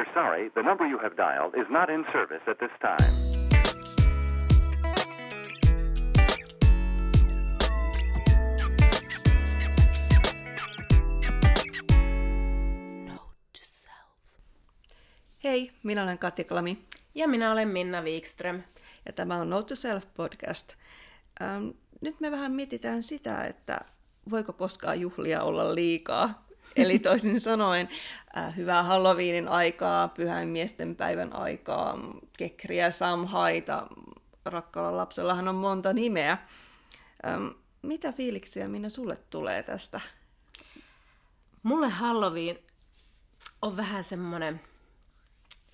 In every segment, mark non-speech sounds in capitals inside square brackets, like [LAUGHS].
We're sorry, the number you have dialed is not in service at this time. Hei, minä olen Katja Klami Ja minä olen Minna Wikström. ja tämä on Note to Self podcast. Ähm, nyt me vähän mietitään sitä, että voiko koskaan juhlia olla liikaa. Eli toisin sanoen, äh, hyvää Halloweenin aikaa, pyhän miesten päivän aikaa, kekriä, samhaita, rakkaalla lapsellahan on monta nimeä. Ähm, mitä fiiliksiä Minna sulle tulee tästä? Mulle Halloween on vähän semmonen,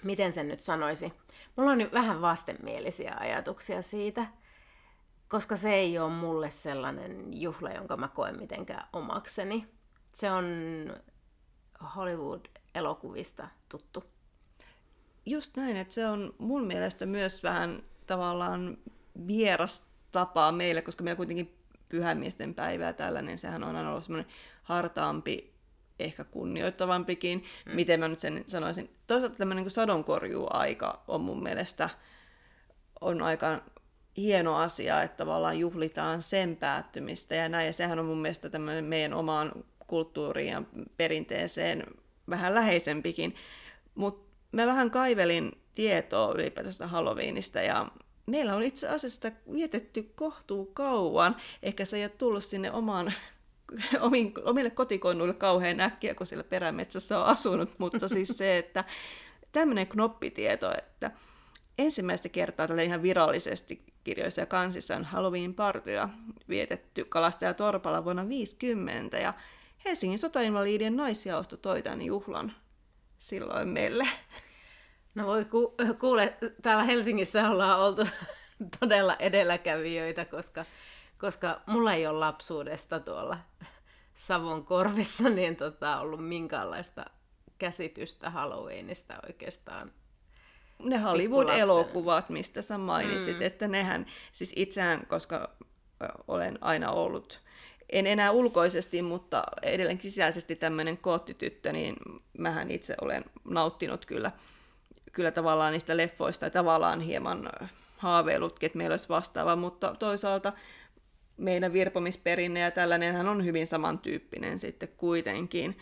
miten sen nyt sanoisi. Mulla on nyt vähän vastenmielisiä ajatuksia siitä, koska se ei ole mulle sellainen juhla, jonka mä koen mitenkään omakseni. Se on Hollywood-elokuvista tuttu. Just näin, että se on mun mielestä myös vähän tavallaan vieras tapa meille, koska meillä kuitenkin pyhämiesten päivä ja tällainen, sehän on aina ollut semmoinen hartaampi, ehkä kunnioittavampikin, mm. miten mä nyt sen sanoisin. Toisaalta tämmöinen niin sadonkorjuaika on mun mielestä on aika hieno asia, että tavallaan juhlitaan sen päättymistä ja näin, ja sehän on mun mielestä tämmöinen meidän omaan kulttuuriin ja perinteeseen vähän läheisempikin. Mutta mä vähän kaivelin tietoa ylipäätänsä Halloweenista ja meillä on itse asiassa sitä vietetty kohtuu kauan. Ehkä se ei ole tullut sinne omaan, [LAUGHS] omin, omille kotikonnuille kauhean äkkiä, kun siellä perämetsässä on asunut, mutta siis se, [LAUGHS] että tämmöinen knoppitieto, että ensimmäistä kertaa tällä ihan virallisesti kirjoissa ja kansissa on Halloween-partyja vietetty Kalastaja Torpalla vuonna 50 ja Helsingin sotainvaliidien naisjaosto toi tämän juhlan silloin meille. No voi ku- kuule, täällä Helsingissä ollaan oltu todella edelläkävijöitä, koska, koska mulla ei ole lapsuudesta tuolla Savon korvissa niin tota, ollut minkäänlaista käsitystä Halloweenista oikeastaan. Ne Hollywood-elokuvat, mistä sä mainitsit, mm. että nehän, siis itseään, koska olen aina ollut, en enää ulkoisesti, mutta edelleenkin sisäisesti tämmöinen koottityttö, niin mähän itse olen nauttinut kyllä, kyllä tavallaan niistä leffoista ja tavallaan hieman ö, haaveilutkin, että meillä olisi vastaava, mutta toisaalta meidän virpomisperinne ja tällainenhan on hyvin samantyyppinen sitten kuitenkin.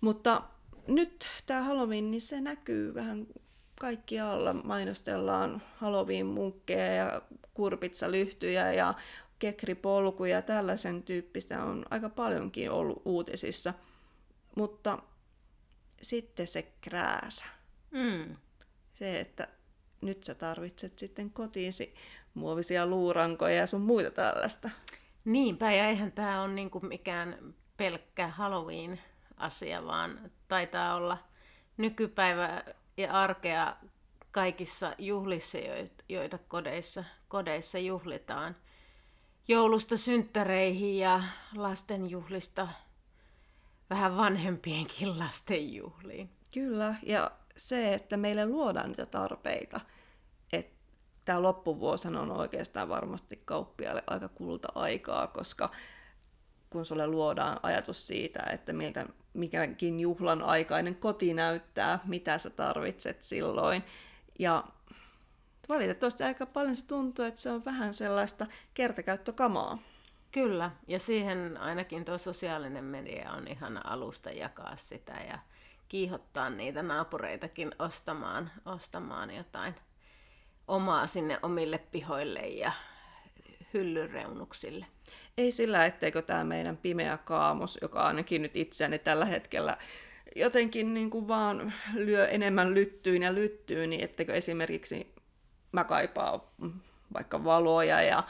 Mutta nyt tämä Halloween, niin se näkyy vähän kaikkialla. Mainostellaan Halloween-munkkeja ja kurpitsalyhtyjä ja kekripolkuja ja tällaisen tyyppistä on aika paljonkin ollut uutisissa. Mutta sitten se krääsä. Mm. Se, että nyt sä tarvitset sitten kotiisi muovisia luurankoja ja sun muita tällaista. Niinpä, ja eihän tämä ole niinku mikään pelkkä Halloween-asia, vaan taitaa olla nykypäivä ja arkea kaikissa juhlissa, joit- joita kodeissa, kodeissa juhlitaan. Joulusta synttäreihin ja lastenjuhlista vähän vanhempienkin lasten juhliin. Kyllä, ja se, että meille luodaan niitä tarpeita. Tämä loppuvuosina on oikeastaan varmasti kauppiaille aika kulta-aikaa, koska kun sulle luodaan ajatus siitä, että miltä mikäkin juhlan aikainen koti näyttää, mitä sä tarvitset silloin. Ja valitettavasti aika paljon se tuntuu, että se on vähän sellaista kertakäyttökamaa. Kyllä, ja siihen ainakin tuo sosiaalinen media on ihan alusta jakaa sitä ja kiihottaa niitä naapureitakin ostamaan, ostamaan jotain omaa sinne omille pihoille ja hyllyreunuksille. Ei sillä, etteikö tämä meidän pimeä kaamos, joka ainakin nyt itseäni tällä hetkellä jotenkin niin kuin vaan lyö enemmän lyttyyn ja lyttyyn, niin ettekö esimerkiksi mä kaipaa vaikka valoja ja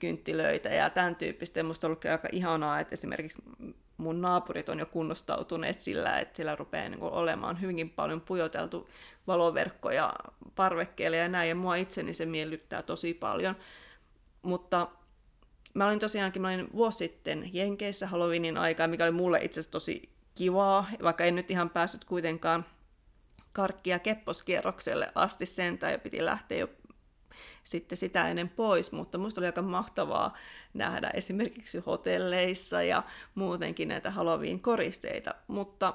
kynttilöitä ja tämän tyyppistä. Ja musta on ollut aika ihanaa, että esimerkiksi mun naapurit on jo kunnostautuneet sillä, että sillä rupeaa niin kuin olemaan hyvinkin paljon pujoteltu valoverkkoja parvekkeelle ja näin, ja mua itseni se miellyttää tosi paljon. Mutta mä olin tosiaankin, mä olin vuosi sitten Jenkeissä Halloweenin aikaa, mikä oli mulle itse asiassa tosi kivaa, vaikka en nyt ihan päässyt kuitenkaan karkkia kepposkierrokselle asti sen, tai piti lähteä jo sitten sitä ennen pois, mutta musta oli aika mahtavaa nähdä esimerkiksi hotelleissa ja muutenkin näitä Halloween-koristeita, mutta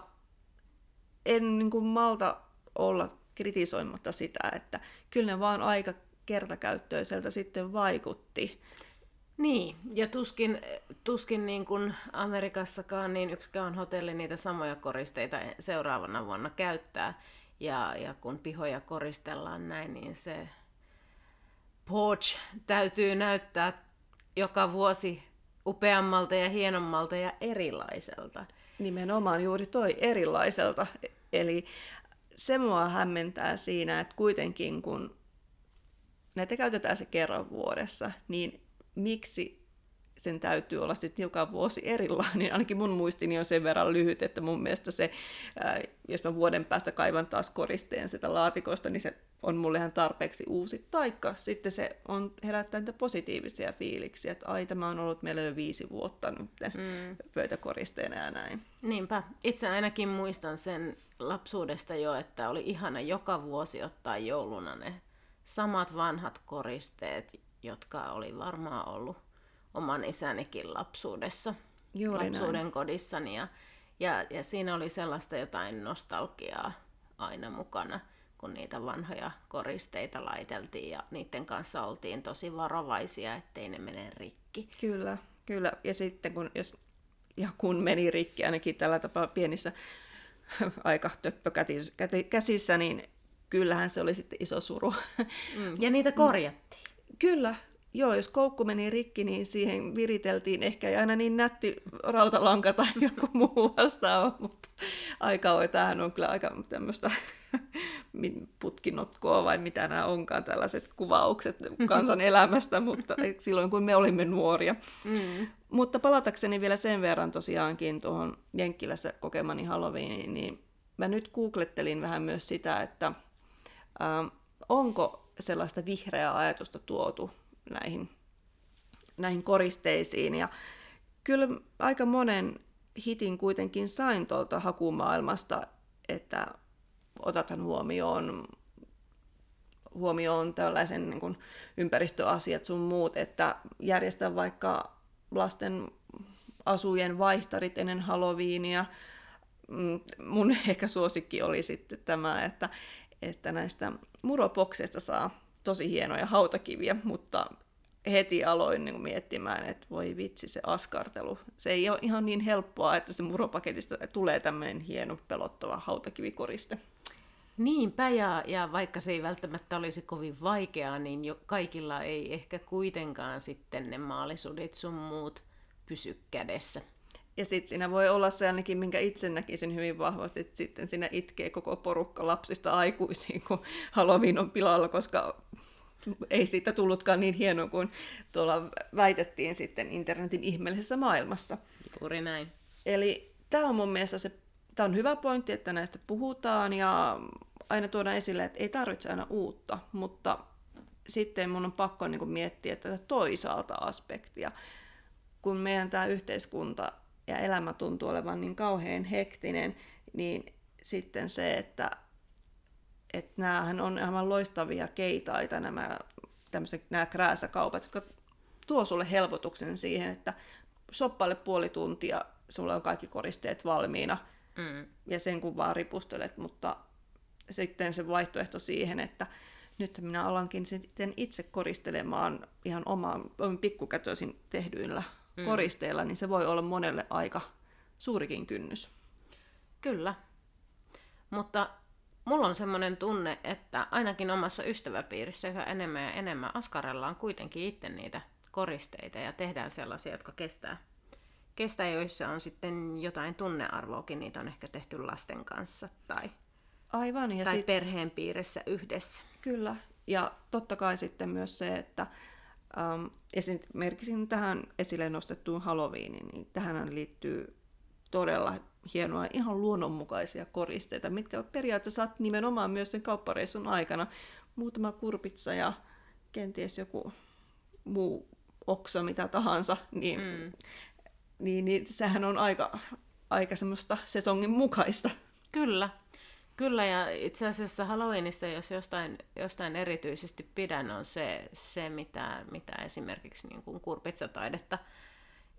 en niin kuin malta olla kritisoimatta sitä, että kyllä ne vaan aika kertakäyttöiseltä sitten vaikutti. Niin, ja tuskin, tuskin niin kuin Amerikassakaan niin yksikään hotelli niitä samoja koristeita seuraavana vuonna käyttää. Ja, ja kun pihoja koristellaan näin, niin se porch täytyy näyttää joka vuosi upeammalta ja hienommalta ja erilaiselta. Nimenomaan juuri toi erilaiselta. Eli se mua hämmentää siinä, että kuitenkin kun näitä käytetään se kerran vuodessa, niin miksi sen täytyy olla sitten joka vuosi erilainen. Ainakin mun muistini on sen verran lyhyt, että mun mielestä se, ää, jos mä vuoden päästä kaivan taas koristeen sitä laatikosta, niin se on mulle ihan tarpeeksi uusi. Taikka sitten se on herättää niitä positiivisia fiiliksiä, että ai tämä on ollut meillä jo viisi vuotta nyt mm. pöytäkoristeena ja näin. Niinpä. Itse ainakin muistan sen lapsuudesta jo, että oli ihana joka vuosi ottaa jouluna ne samat vanhat koristeet, jotka oli varmaan ollut oman isänikin lapsuudessa, Juuri lapsuuden näin. kodissani. Ja, ja, ja siinä oli sellaista jotain nostalgiaa aina mukana, kun niitä vanhoja koristeita laiteltiin ja niiden kanssa oltiin tosi varovaisia, ettei ne mene rikki. Kyllä, kyllä. Ja sitten kun, jos, ja kun meni rikki ainakin tällä tapaa pienissä [LAUGHS] aika käsissä, niin kyllähän se oli sitten iso suru. Mm, ja niitä korjattiin. Kyllä, Joo, jos koukku meni rikki, niin siihen viriteltiin ehkä ei aina niin nätti rautalanka tai [LAUGHS] joku muu vastaava, mutta aika on, tämähän on kyllä aika tämmöistä putkinotkoa vai mitä nämä onkaan, tällaiset kuvaukset kansan elämästä, mutta silloin kun me olimme nuoria. Mm. Mutta palatakseni vielä sen verran tosiaankin tuohon Jenkkilässä kokemani Halloweeniin, niin mä nyt googlettelin vähän myös sitä, että äh, onko sellaista vihreää ajatusta tuotu näihin, näihin koristeisiin. Ja kyllä aika monen hitin kuitenkin sain tuolta hakumaailmasta, että otathan huomioon, huomioon tällaisen niin kuin ympäristöasiat sun muut, että järjestä vaikka lasten asujen vaihtarit ennen Halloweenia. Mm, mun [LAUGHS] ehkä suosikki oli sitten tämä, että, että näistä muropokseista saa tosi hienoja hautakiviä, mutta heti aloin niin miettimään, että voi vitsi se askartelu. Se ei ole ihan niin helppoa, että se muropaketista tulee tämmöinen hieno pelottava hautakivikoriste. Niinpä, ja, ja vaikka se ei välttämättä olisi kovin vaikeaa, niin jo kaikilla ei ehkä kuitenkaan sitten ne maalisuudet sun muut pysy kädessä. Ja sitten siinä voi olla se ainakin, minkä itse näkisin hyvin vahvasti, että sitten siinä itkee koko porukka lapsista aikuisiin, kun Halloween on pilalla, koska ei siitä tullutkaan niin hieno kuin tuolla väitettiin sitten internetin ihmeellisessä maailmassa. Juuri näin. Eli tämä on mun mielestä se, tämä on hyvä pointti, että näistä puhutaan ja aina tuodaan esille, että ei tarvitse aina uutta, mutta sitten mun on pakko niin kuin miettiä tätä toisaalta aspektia. Kun meidän tämä yhteiskunta ja elämä tuntuu olevan niin kauhean hektinen, niin sitten se, että että näähän on aivan loistavia keitaita nämä, tämmöiset, nämä krääsäkaupat, jotka tuo sulle helpotuksen siihen, että soppaille puoli tuntia, sulla on kaikki koristeet valmiina, mm. ja sen kun vaan ripustelet, mutta sitten se vaihtoehto siihen, että nyt minä alankin sitten itse koristelemaan ihan omaan pikkukätöisin tehdyillä mm. koristeilla, niin se voi olla monelle aika suurikin kynnys. Kyllä. Mutta mulla on semmoinen tunne, että ainakin omassa ystäväpiirissä yhä enemmän ja enemmän askarellaan kuitenkin itse niitä koristeita ja tehdään sellaisia, jotka kestää. Kestää, joissa on sitten jotain tunnearvoakin, niitä on ehkä tehty lasten kanssa tai, Aivan, ja tai sit... perheen piirissä yhdessä. Kyllä, ja totta kai sitten myös se, että um, esimerkiksi tähän esille nostettuun Halloweeniin, niin tähän liittyy todella hienoa, ihan luonnonmukaisia koristeita, mitkä periaatteessa saat nimenomaan myös sen kauppareissun aikana. Muutama kurpitsa ja kenties joku muu oksa, mitä tahansa, niin, mm. niin, niin sehän on aika, aika semmoista sesongin mukaista. Kyllä, Kyllä, ja itse asiassa Halloweenista, jos jostain, jostain erityisesti pidän, on se, se mitä, mitä esimerkiksi niin kuin kurpitsataidetta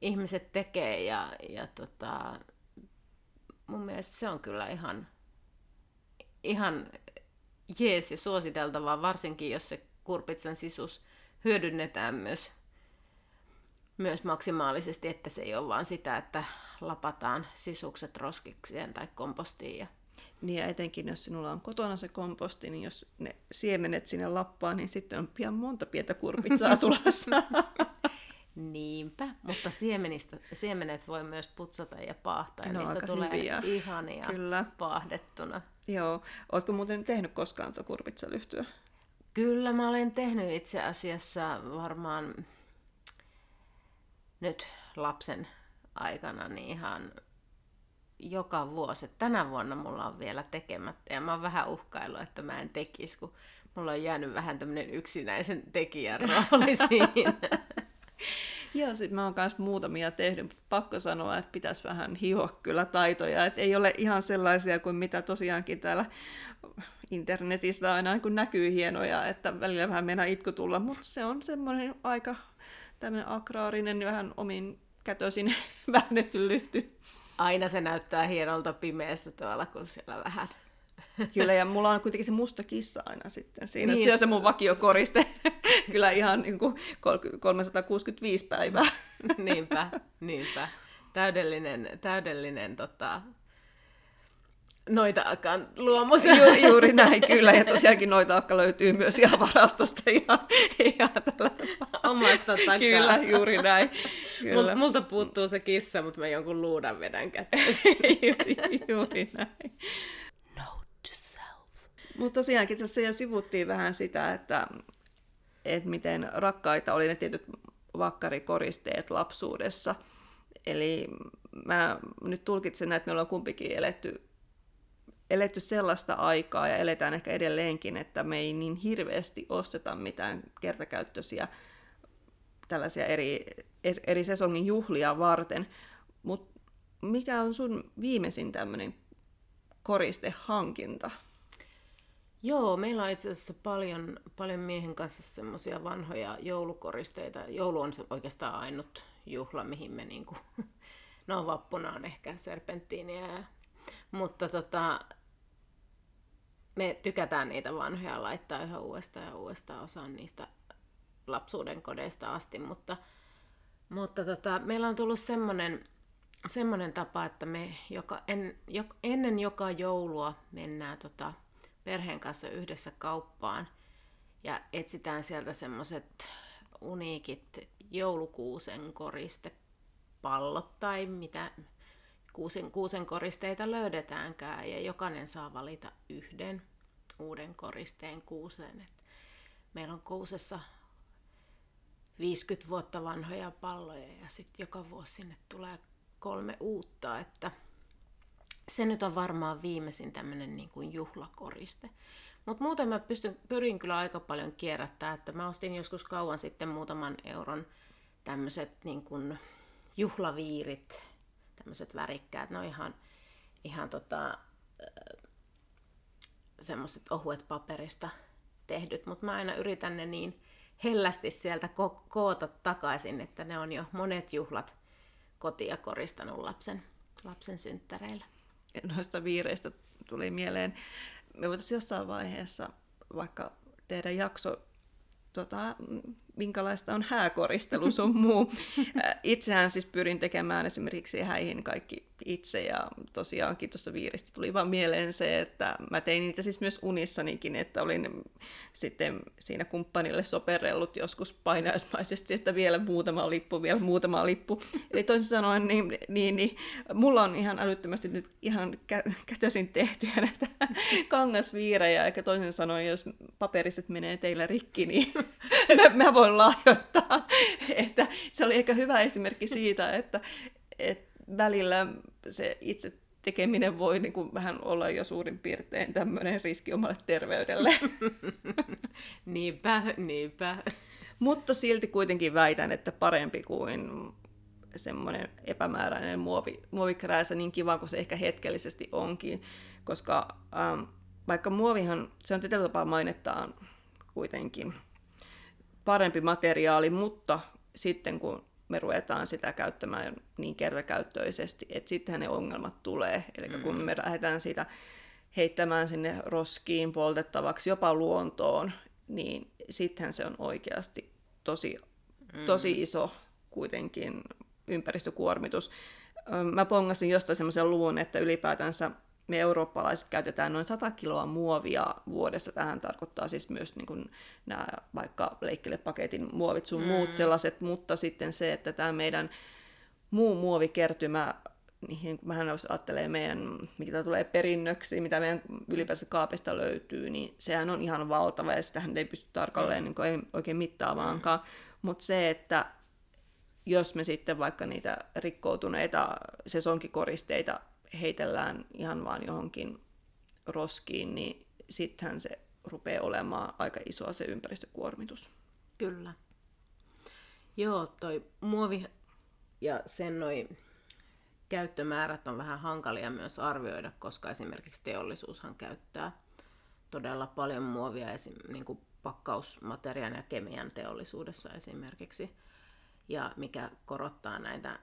ihmiset tekee, ja, ja tota, mun mielestä se on kyllä ihan, ihan jees ja suositeltavaa, varsinkin jos se kurpitsan sisus hyödynnetään myös, myös maksimaalisesti, että se ei ole vaan sitä, että lapataan sisukset roskikseen tai kompostiin ja niin ja etenkin jos sinulla on kotona se komposti, niin jos ne siemenet sinne lappaan, niin sitten on pian monta pientä kurpitsaa [LAUGHS] tulossa. Niinpä, mutta siemenistä, siemenet voi myös putsata ja paahtaa, ja Ne on niistä tulee hyviä. ihania Kyllä. paahdettuna. Joo. Oletko muuten tehnyt koskaan tuota kurpitsalyhtyä? Kyllä mä olen tehnyt itse asiassa varmaan nyt lapsen aikana niin ihan joka vuosi. Et Tänä vuonna mulla on vielä tekemättä ja mä oon vähän uhkailu, että mä en tekisi, kun mulla on jäänyt vähän tämmönen yksinäisen tekijän rooli [LAUGHS] siinä. Joo, sit mä oon myös muutamia tehnyt, mutta pakko sanoa, että pitäisi vähän hioa kyllä taitoja, että ei ole ihan sellaisia kuin mitä tosiaankin täällä internetissä aina niin kuin näkyy hienoja, että välillä vähän mennä itku tulla, mutta se on semmoinen aika tämmöinen agraarinen, vähän omin kätösin [LAUGHS] väännetty lyhty. Aina se näyttää hienolta pimeässä tuolla, kun siellä vähän Kyllä, ja mulla on kuitenkin se musta kissa aina sitten siinä. Niin, Niin, se on se mun vakiokoriste. [LAUGHS] Kyllä ihan niin kuin 365 päivää. [LAUGHS] niinpä, niinpä. Täydellinen, täydellinen tota, noita akan luomus. Ju, juuri näin, kyllä. Ja tosiaankin noita akka löytyy myös ihan varastosta ihan, ihan tällä. Omasta takaa. Kyllä, juuri näin. Kyllä. Mul, multa puuttuu se kissa, mutta mä jonkun luudan vedän käteen. Ju- [LAUGHS] juuri näin. Note to self. Mutta tosiaankin tässä jo sivuttiin vähän sitä, että, että miten rakkaita oli ne tietyt vakkarikoristeet lapsuudessa. Eli mä nyt tulkitsen, että me ollaan kumpikin eletty, eletty sellaista aikaa ja eletään ehkä edelleenkin, että me ei niin hirveästi osteta mitään kertakäyttöisiä tällaisia eri, eri sesongin juhlia varten. Mutta mikä on sun viimeisin tämmöinen koristehankinta? Joo, meillä on itse asiassa paljon, paljon miehen kanssa semmoisia vanhoja joulukoristeita. Joulu on se oikeastaan ainut juhla, mihin me niinku, [LAUGHS] no vappuna on ehkä serpenttiiniä, mutta tota, me tykätään niitä vanhoja laittaa yhä uudestaan ja uudestaan osaan niistä lapsuuden kodeista asti, mutta, mutta tota, meillä on tullut semmoinen, semmoinen tapa, että me joka, en, jo, ennen joka joulua mennään tota, perheen kanssa yhdessä kauppaan ja etsitään sieltä semmoiset uniikit joulukuusen koristepallot tai mitä kuusen, kuusen koristeita löydetäänkään ja jokainen saa valita yhden uuden koristeen kuuseen. Et meillä on kuusessa 50 vuotta vanhoja palloja ja sitten joka vuosi sinne tulee kolme uutta, että se nyt on varmaan viimeisin tämmöinen niin kuin juhlakoriste. Mutta muuten mä pystyn, pyrin kyllä aika paljon kierrättää, että mä ostin joskus kauan sitten muutaman euron tämmöiset niin kuin juhlaviirit, tämmöiset värikkäät, ne on ihan, ihan tota, semmoiset ohuet paperista tehdyt, mutta mä aina yritän ne niin hellästi sieltä ko- koota takaisin, että ne on jo monet juhlat kotia koristanut lapsen, lapsen synttäreillä. Noista viireistä tuli mieleen. Me voitaisiin jossain vaiheessa vaikka tehdä jakso, tota, minkälaista on hääkoristelu sun [LAUGHS] muu. Ä, Itsehän siis pyrin tekemään esimerkiksi häihin kaikki itse ja tosiaankin tuossa viiristä tuli vaan mieleen se, että mä tein niitä siis myös unissanikin, että olin sitten siinä kumppanille soperellut joskus painaismaisesti, että vielä muutama lippu, vielä muutama lippu. Eli toisin sanoen, niin, niin, niin mulla on ihan älyttömästi nyt ihan kä- kätösin tehtyjä näitä [LAUGHS] kangasviirejä, eikä toisin sanoen, jos paperiset menee teillä rikki, niin [LAUGHS] mä, mä voin lahjoittaa. [LAUGHS] Että se oli ehkä hyvä esimerkki siitä, että, että välillä se itse tekeminen voi niin kuin vähän olla jo suurin piirtein tämmöinen riski omalle terveydelle. [LAUGHS] Niinpä, niinpä. Mutta silti kuitenkin väitän, että parempi kuin semmoinen epämääräinen muovi, muovikrääsä, niin kiva kuin se ehkä hetkellisesti onkin, koska ähm, vaikka muovihan, se on tietyllä tapaa mainettaan kuitenkin parempi materiaali, mutta sitten kun me ruvetaan sitä käyttämään niin kertakäyttöisesti, että sittenhän ne ongelmat tulee. Eli kun me lähdetään siitä heittämään sinne roskiin poltettavaksi, jopa luontoon, niin sittenhän se on oikeasti tosi, tosi iso kuitenkin ympäristökuormitus. Mä pongasin jostain semmoisen luvun, että ylipäätänsä me eurooppalaiset käytetään noin 100 kiloa muovia vuodessa. Tähän tarkoittaa siis myös niin kuin nämä vaikka leikkelepaketin muovit sun mm. muut sellaiset, mutta sitten se, että tämä meidän muu muovikertymä, niin vähän jos ajattelee meidän, mitä tulee perinnöksi, mitä meidän ylipäänsä kaapista löytyy, niin sehän on ihan valtava ja sitähän ei pysty tarkalleen niin kuin, ei oikein mittaavaankaan. Mm. Mutta se, että jos me sitten vaikka niitä rikkoutuneita sesonkikoristeita heitellään ihan vaan johonkin roskiin, niin sittenhän se rupeaa olemaan aika isoa se ympäristökuormitus. Kyllä. Joo, toi muovi ja sen noi käyttömäärät on vähän hankalia myös arvioida, koska esimerkiksi teollisuushan käyttää todella paljon muovia esim. Niin kuin pakkausmateriaan ja kemian teollisuudessa esimerkiksi, ja mikä korottaa näitä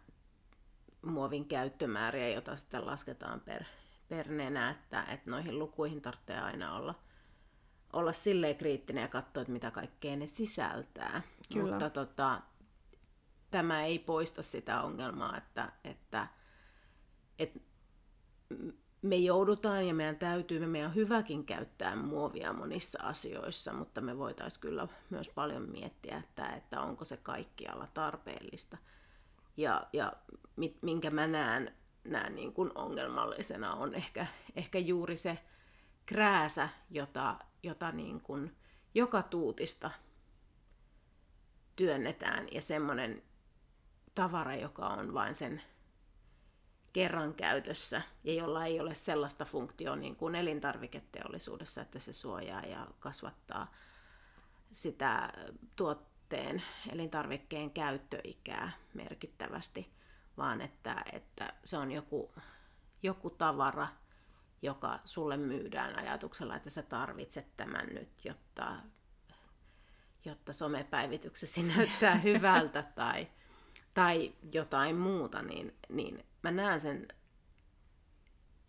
muovin käyttömääriä, jota sitten lasketaan per, per nenä, että, että noihin lukuihin tarvitsee aina olla, olla silleen kriittinen ja katsoa, että mitä kaikkea ne sisältää. Kyllä. Mutta tota, tämä ei poista sitä ongelmaa, että, että, että me joudutaan ja meidän täytyy, me meidän on hyväkin käyttää muovia monissa asioissa, mutta me voitaisiin kyllä myös paljon miettiä, että, että onko se kaikkialla tarpeellista. Ja, ja minkä mä näen, näen niin kuin ongelmallisena on ehkä, ehkä juuri se krääsä, jota, jota niin kuin joka tuutista työnnetään. Ja semmoinen tavara, joka on vain sen kerran käytössä ja jolla ei ole sellaista funktioa niin kuin elintarviketeollisuudessa, että se suojaa ja kasvattaa sitä tuotteen, elintarvikkeen käyttöikää merkittävästi, vaan että, että se on joku, joku tavara, joka sulle myydään ajatuksella, että sä tarvitset tämän nyt, jotta, jotta somepäivityksesi [LAUGHS] näyttää hyvältä tai, tai jotain muuta, niin, niin mä näen sen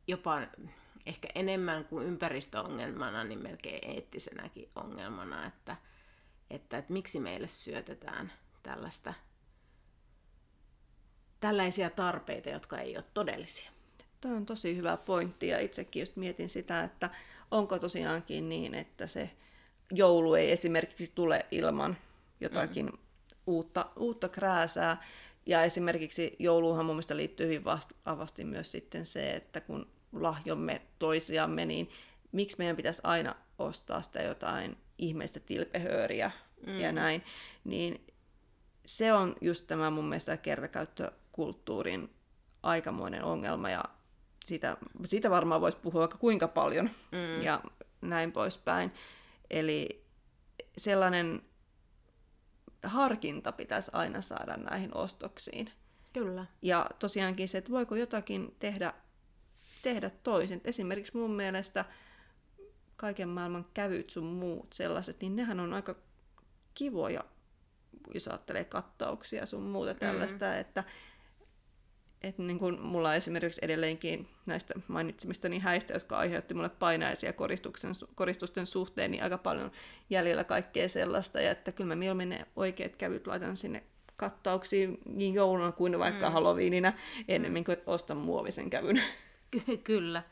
jopa ehkä enemmän kuin ympäristöongelmana, niin melkein eettisenäkin ongelmana, että, että, että miksi meille syötetään tällaista, tällaisia tarpeita, jotka ei ole todellisia. Tuo on tosi hyvä pointti ja itsekin just mietin sitä, että onko tosiaankin niin, että se joulu ei esimerkiksi tule ilman jotakin mm. uutta, uutta krääsää. Ja esimerkiksi jouluunhan mun mielestä liittyy hyvin vahvasti myös sitten se, että kun lahjomme toisiamme, niin miksi meidän pitäisi aina ostaa sitä jotain ihmeistä tilpehööriä mm. ja näin, niin se on just tämä mun mielestä kertakäyttökulttuurin aikamoinen ongelma ja siitä, siitä varmaan voisi puhua vaikka kuinka paljon mm. ja näin poispäin. Eli sellainen harkinta pitäisi aina saada näihin ostoksiin. Kyllä. Ja tosiaankin se, että voiko jotakin tehdä, tehdä toisin. Esimerkiksi mun mielestä kaiken maailman kävyt sun muut sellaiset, niin nehän on aika kivoja, jos ajattelee kattauksia sun muuta mm. tällaista, mm. että että niin kuin mulla esimerkiksi edelleenkin näistä mainitsemistani häistä, jotka aiheutti mulle painaisia koristuksen, koristusten suhteen, niin aika paljon jäljellä kaikkea sellaista, ja että kyllä mä mieluummin ne oikeat kävyt laitan sinne kattauksiin niin jouluna kuin vaikka mm. Halloweenina, ennemmin kuin ostan muovisen kävyn. Ky- kyllä.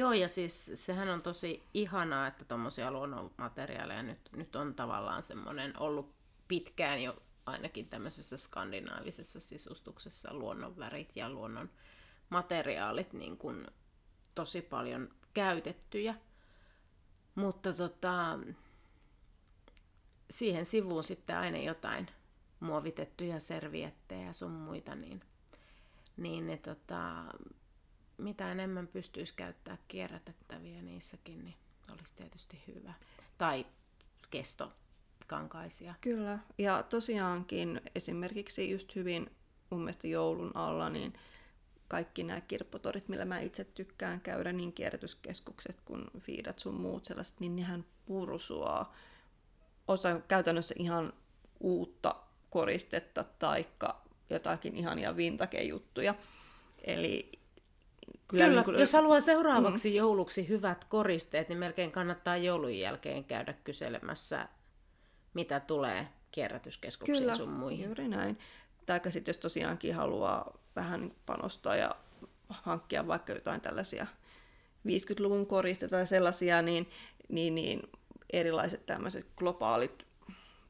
Joo, ja siis sehän on tosi ihanaa, että tuommoisia luonnonmateriaaleja nyt, nyt on tavallaan semmoinen ollut pitkään jo ainakin tämmöisessä skandinaavisessa sisustuksessa luonnonvärit ja luonnon materiaalit niin kuin tosi paljon käytettyjä. Mutta tota, siihen sivuun sitten aina jotain muovitettuja serviettejä sun muita, niin, niin ne, tota, mitä enemmän pystyisi käyttää kierrätettäviä niissäkin, niin olisi tietysti hyvä. Tai kesto kankaisia. Kyllä, ja tosiaankin esimerkiksi just hyvin mun mielestä joulun alla, niin kaikki nämä kirppotorit, millä mä itse tykkään käydä, niin kierrätyskeskukset kuin fiidat sun muut sellaiset, niin nehän pursuaa osa käytännössä ihan uutta koristetta taikka jotakin ihania vintage-juttuja. Eli Kyllä, niin kuin... jos haluaa seuraavaksi mm. jouluksi hyvät koristeet, niin melkein kannattaa joulun jälkeen käydä kyselemässä, mitä tulee kierrätyskeskuksiin Kyllä, sun muihin. juuri näin. Tai sitten jos tosiaankin haluaa vähän niin panostaa ja hankkia vaikka jotain tällaisia 50-luvun koristeita tai sellaisia, niin, niin, niin erilaiset tämmöiset globaalit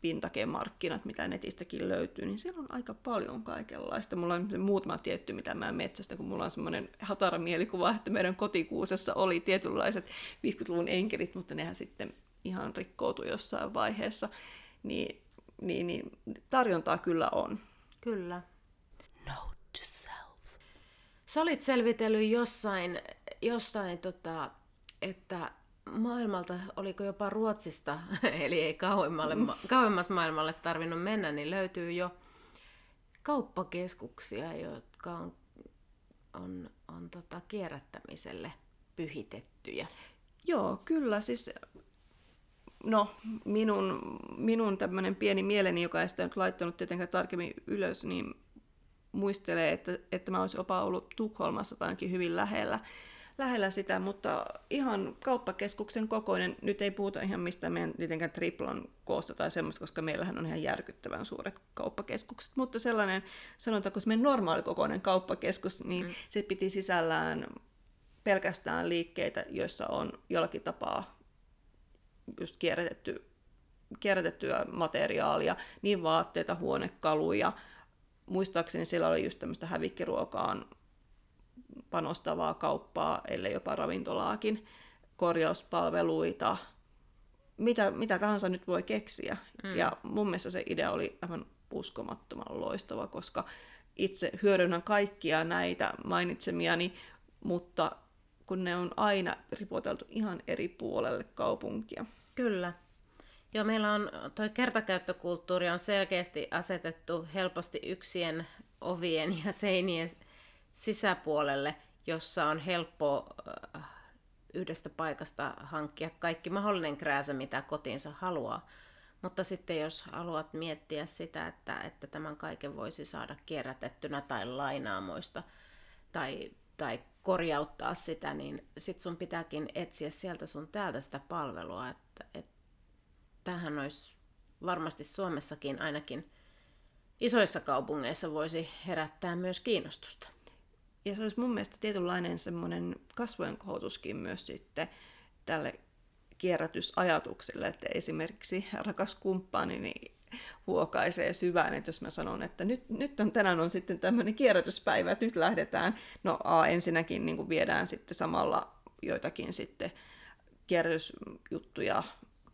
pintakemarkkinat, mitä netistäkin löytyy, niin siellä on aika paljon kaikenlaista. Mulla on muutama tietty, mitä mä metsästä, kun mulla on semmoinen hatara mielikuva, että meidän kotikuusessa oli tietynlaiset 50-luvun enkelit, mutta nehän sitten ihan rikkoutui jossain vaiheessa. Niin, niin, niin tarjontaa kyllä on. Kyllä. Note to self. Sä olit selvitellyt jossain, jostain, tota, että maailmalta, oliko jopa Ruotsista, [LAUGHS] eli ei kauemmalle, kauemmas maailmalle tarvinnut mennä, niin löytyy jo kauppakeskuksia, jotka on, on, on tota kierrättämiselle pyhitettyjä. Joo, kyllä. Siis, no, minun, minun tämmöinen pieni mieleni, joka ei sitä nyt laittanut tietenkään tarkemmin ylös, niin muistelee, että, että mä olisin jopa ollut Tukholmassa tai hyvin lähellä lähellä sitä, mutta ihan kauppakeskuksen kokoinen, nyt ei puhuta ihan mistä meidän tietenkään triplan koosta tai semmoista, koska meillähän on ihan järkyttävän suuret kauppakeskukset, mutta sellainen, sanotaanko meidän normaalikokoinen kauppakeskus, niin mm. se piti sisällään pelkästään liikkeitä, joissa on jollakin tapaa just kierrätetty, kierrätettyä materiaalia, niin vaatteita, huonekaluja, muistaakseni siellä oli just tämmöistä hävikkiruokaan panostavaa kauppaa, ellei jopa ravintolaakin, korjauspalveluita, mitä, mitä tahansa nyt voi keksiä. Mm. Ja mun mielestä se idea oli aivan uskomattoman loistava, koska itse hyödynnän kaikkia näitä mainitsemiani, mutta kun ne on aina ripoteltu ihan eri puolelle kaupunkia. Kyllä. Joo, meillä on toi kertakäyttökulttuuri on selkeästi asetettu helposti yksien ovien ja seinien sisäpuolelle, jossa on helppo äh, yhdestä paikasta hankkia kaikki mahdollinen krääsä, mitä kotiinsa haluaa. Mutta sitten jos haluat miettiä sitä, että, että tämän kaiken voisi saada kierrätettynä tai lainaamoista tai, tai korjauttaa sitä, niin sit sun pitääkin etsiä sieltä sun täältä sitä palvelua. Että, että tähän olisi varmasti Suomessakin ainakin isoissa kaupungeissa voisi herättää myös kiinnostusta. Ja se olisi mun mielestä tietynlainen semmoinen kasvojen kohotuskin myös sitten tälle kierrätysajatukselle, että esimerkiksi rakas kumppani niin huokaisee syvään, että jos mä sanon, että nyt, nyt on, tänään on sitten tämmöinen kierrätyspäivä, että nyt lähdetään, no a, ensinnäkin niin viedään sitten samalla joitakin sitten kierrätysjuttuja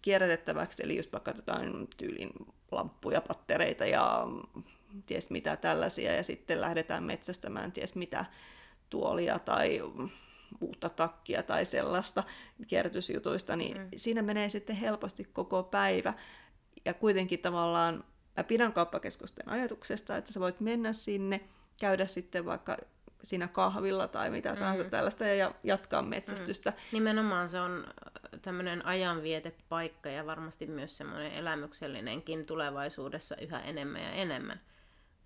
kierrätettäväksi, eli just vaikka jotain tyylin lamppuja, pattereita ja ties mitä tällaisia, ja sitten lähdetään metsästämään ties mitä tuolia tai uutta takkia tai sellaista kierrätysjutuista, niin mm. siinä menee sitten helposti koko päivä. Ja kuitenkin tavallaan mä pidän kauppakeskusten ajatuksesta, että sä voit mennä sinne, käydä sitten vaikka siinä kahvilla tai mitä mm. tahansa tällaista ja jatkaa metsästystä. Mm. Nimenomaan se on tämmöinen ajanvietepaikka ja varmasti myös semmoinen elämyksellinenkin tulevaisuudessa yhä enemmän ja enemmän.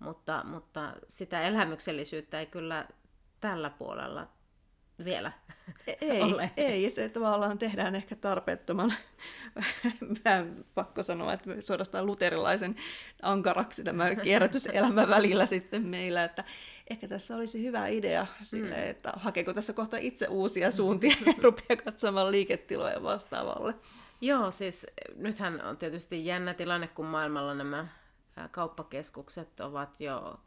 Mutta, mutta sitä elämyksellisyyttä ei kyllä tällä puolella vielä e- ei, ole. Ei, se tavallaan tehdään ehkä tarpeettoman, vähän pakko sanoa, että suorastaan luterilaisen ankaraksi tämä kierrätyselämä välillä sitten meillä, että ehkä tässä olisi hyvä idea sille, mm. että hakeeko tässä kohta itse uusia suuntia ja [LAUGHS] rupeaa katsomaan liiketiloja vastaavalle. Joo, siis nythän on tietysti jännä tilanne, kun maailmalla nämä kauppakeskukset ovat jo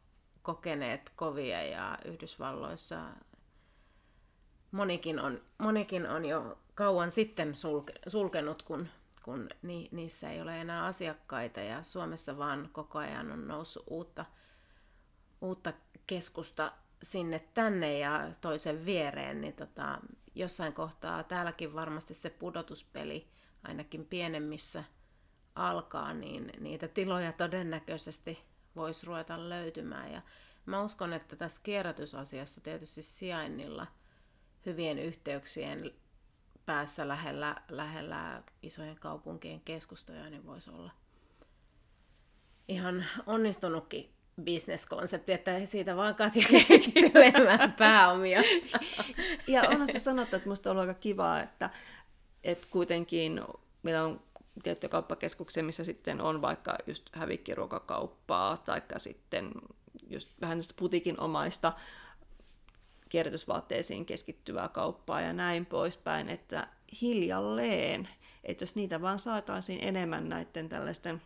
kokeneet kovia ja Yhdysvalloissa monikin on, monikin on jo kauan sitten sulke, sulkenut, kun, kun ni, niissä ei ole enää asiakkaita ja Suomessa vaan koko ajan on noussut uutta, uutta keskusta sinne tänne ja toisen viereen, niin tota, jossain kohtaa täälläkin varmasti se pudotuspeli ainakin pienemmissä alkaa, niin niitä tiloja todennäköisesti voisi ruveta löytymään. Ja mä uskon, että tässä kierrätysasiassa tietysti sijainnilla hyvien yhteyksien päässä lähellä, lähellä isojen kaupunkien keskustoja, niin voisi olla ihan onnistunutkin bisneskonsepti, että siitä vaan Katja kehittelemään [LAUGHS] pääomia. Ja onhan se sanottu, että musta on ollut aika kivaa, että, että kuitenkin meillä on tiettyjä kauppakeskuksia, missä sitten on vaikka just hävikkiruokakauppaa, tai sitten just vähän putikin omaista kierrätysvaatteisiin keskittyvää kauppaa ja näin poispäin, että hiljalleen, että jos niitä vaan saataisiin enemmän näiden tällaisten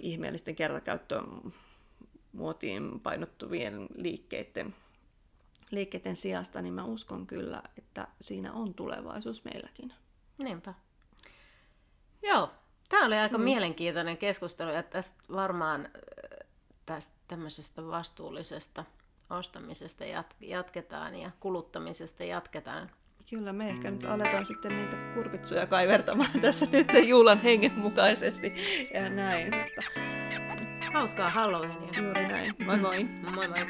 ihmeellisten kertakäyttöön muotiin painottuvien liikkeiden, liikkeiden sijasta, niin mä uskon kyllä, että siinä on tulevaisuus meilläkin. Niinpä. Joo, tämä oli aika mm. mielenkiintoinen keskustelu ja tästä varmaan tästä tämmöisestä vastuullisesta ostamisesta jatketaan ja kuluttamisesta jatketaan. Kyllä, me ehkä nyt aletaan sitten niitä kurpitsuja kaivertamaan [LAUGHS] tässä nyt juulan hengen mukaisesti ja näin. Mutta... Hauskaa Halloweenia. Juuri näin. Moi moi. Moi moi.